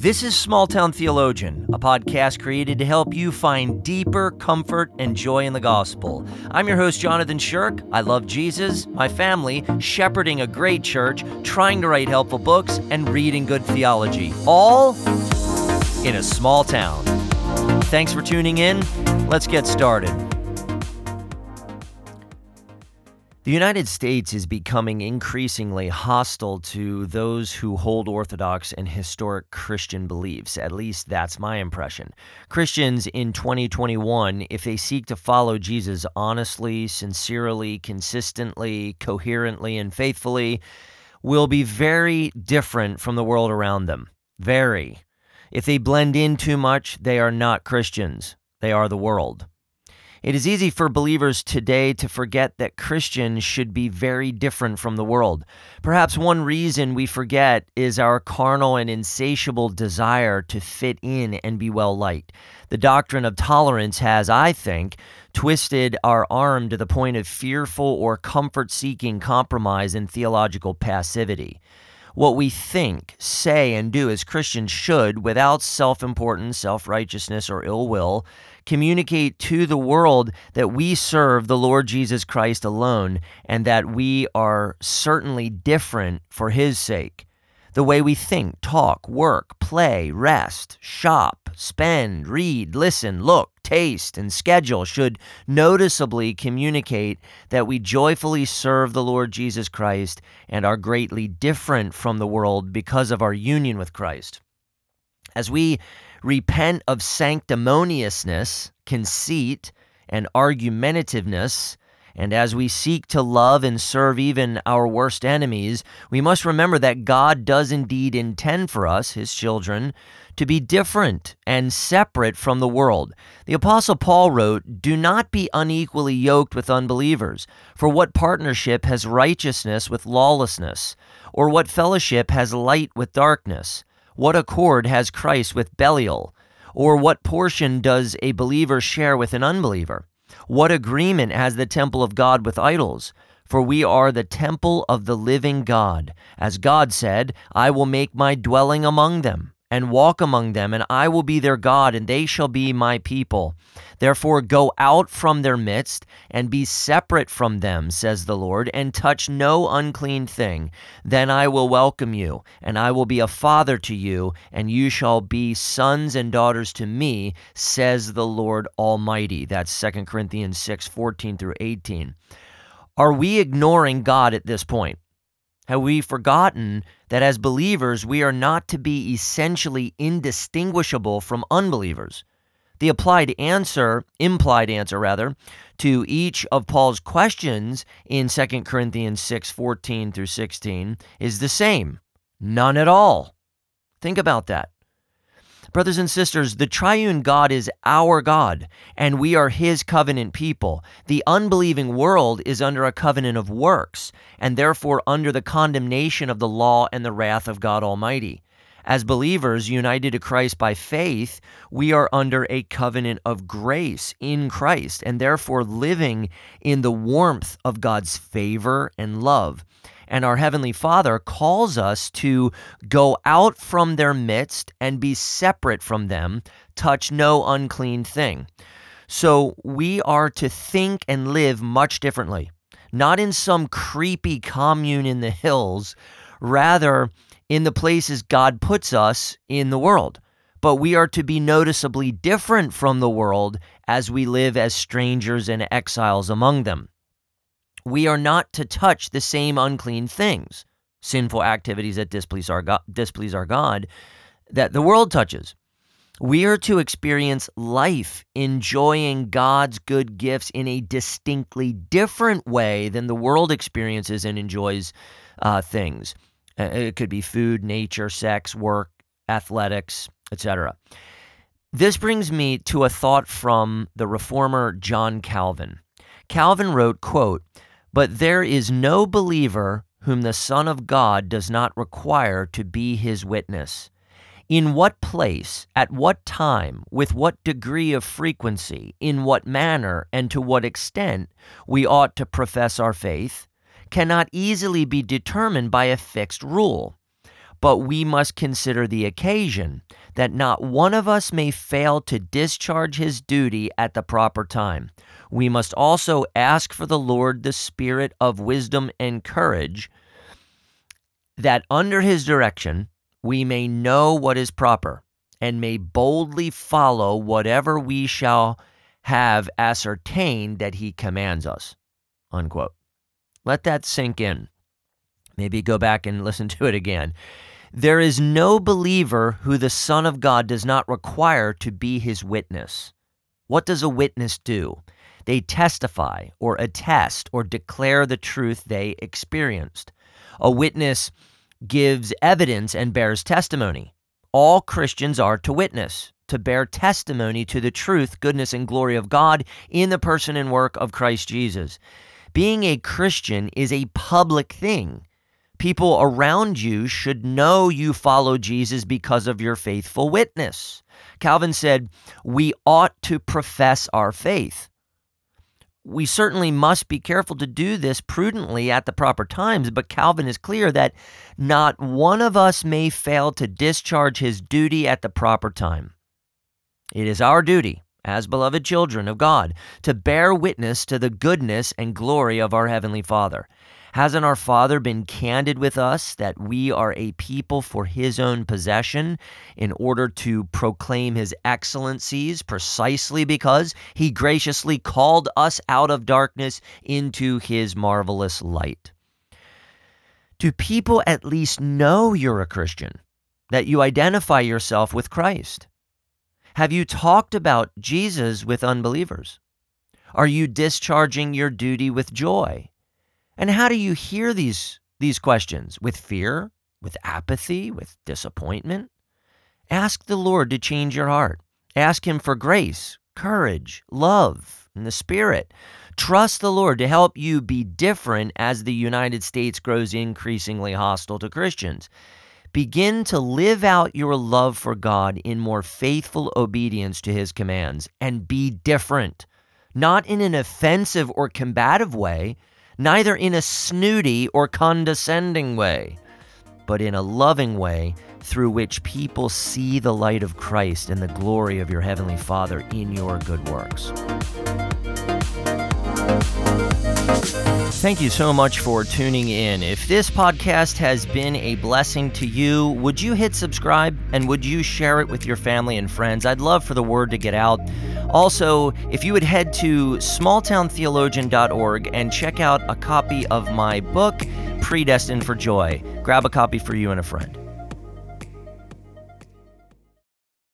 This is Small Town Theologian, a podcast created to help you find deeper comfort and joy in the gospel. I'm your host, Jonathan Shirk. I love Jesus, my family, shepherding a great church, trying to write helpful books, and reading good theology. All in a small town. Thanks for tuning in. Let's get started. The United States is becoming increasingly hostile to those who hold Orthodox and historic Christian beliefs. At least that's my impression. Christians in 2021, if they seek to follow Jesus honestly, sincerely, consistently, coherently, and faithfully, will be very different from the world around them. Very. If they blend in too much, they are not Christians, they are the world. It is easy for believers today to forget that Christians should be very different from the world. Perhaps one reason we forget is our carnal and insatiable desire to fit in and be well liked. The doctrine of tolerance has, I think, twisted our arm to the point of fearful or comfort seeking compromise and theological passivity what we think, say, and do as Christians should, without self importance, self righteousness, or ill will, communicate to the world that we serve the Lord Jesus Christ alone and that we are certainly different for his sake. The way we think, talk, work, play, rest, shop, spend, read, listen, look, taste, and schedule should noticeably communicate that we joyfully serve the Lord Jesus Christ and are greatly different from the world because of our union with Christ. As we repent of sanctimoniousness, conceit, and argumentativeness, and as we seek to love and serve even our worst enemies, we must remember that God does indeed intend for us, his children, to be different and separate from the world. The Apostle Paul wrote, Do not be unequally yoked with unbelievers, for what partnership has righteousness with lawlessness? Or what fellowship has light with darkness? What accord has Christ with Belial? Or what portion does a believer share with an unbeliever? What agreement has the temple of God with idols? For we are the temple of the living God. As God said, I will make my dwelling among them and walk among them, and I will be their God, and they shall be my people. Therefore, go out from their midst and be separate from them, says the Lord, and touch no unclean thing. Then I will welcome you, and I will be a father to you, and you shall be sons and daughters to me, says the Lord Almighty. That's 2 Corinthians 6 14 through 18. Are we ignoring God at this point? Have we forgotten that as believers, we are not to be essentially indistinguishable from unbelievers? The applied answer, implied answer rather, to each of Paul's questions in 2 Corinthians 6 14 through 16 is the same none at all. Think about that. Brothers and sisters, the triune God is our God, and we are his covenant people. The unbelieving world is under a covenant of works, and therefore under the condemnation of the law and the wrath of God Almighty. As believers united to Christ by faith, we are under a covenant of grace in Christ, and therefore living in the warmth of God's favor and love. And our Heavenly Father calls us to go out from their midst and be separate from them, touch no unclean thing. So we are to think and live much differently, not in some creepy commune in the hills, rather in the places God puts us in the world. But we are to be noticeably different from the world as we live as strangers and exiles among them we are not to touch the same unclean things, sinful activities that displease our God, displease our God that the world touches. We are to experience life enjoying God's good gifts in a distinctly different way than the world experiences and enjoys uh, things. Uh, it could be food, nature, sex, work, athletics, etc. This brings me to a thought from the reformer John Calvin. Calvin wrote, quote, but there is no believer whom the Son of God does not require to be his witness. In what place, at what time, with what degree of frequency, in what manner, and to what extent we ought to profess our faith cannot easily be determined by a fixed rule. But we must consider the occasion, that not one of us may fail to discharge his duty at the proper time. We must also ask for the Lord the spirit of wisdom and courage, that under his direction we may know what is proper, and may boldly follow whatever we shall have ascertained that he commands us. Unquote. Let that sink in. Maybe go back and listen to it again. There is no believer who the Son of God does not require to be his witness. What does a witness do? They testify or attest or declare the truth they experienced. A witness gives evidence and bears testimony. All Christians are to witness, to bear testimony to the truth, goodness, and glory of God in the person and work of Christ Jesus. Being a Christian is a public thing. People around you should know you follow Jesus because of your faithful witness. Calvin said, We ought to profess our faith. We certainly must be careful to do this prudently at the proper times, but Calvin is clear that not one of us may fail to discharge his duty at the proper time. It is our duty, as beloved children of God, to bear witness to the goodness and glory of our Heavenly Father. Hasn't our Father been candid with us that we are a people for His own possession in order to proclaim His excellencies precisely because He graciously called us out of darkness into His marvelous light? Do people at least know you're a Christian, that you identify yourself with Christ? Have you talked about Jesus with unbelievers? Are you discharging your duty with joy? And how do you hear these these questions? With fear, with apathy, with disappointment? Ask the Lord to change your heart. Ask him for grace, courage, love, and the spirit. Trust the Lord to help you be different as the United States grows increasingly hostile to Christians. Begin to live out your love for God in more faithful obedience to his commands and be different, not in an offensive or combative way, neither in a snooty or condescending way, but in a loving way through which people see the light of Christ and the glory of your Heavenly Father in your good works. Thank you so much for tuning in. If this podcast has been a blessing to you, would you hit subscribe and would you share it with your family and friends? I'd love for the word to get out. Also, if you would head to smalltowntheologian.org and check out a copy of my book, Predestined for Joy, grab a copy for you and a friend.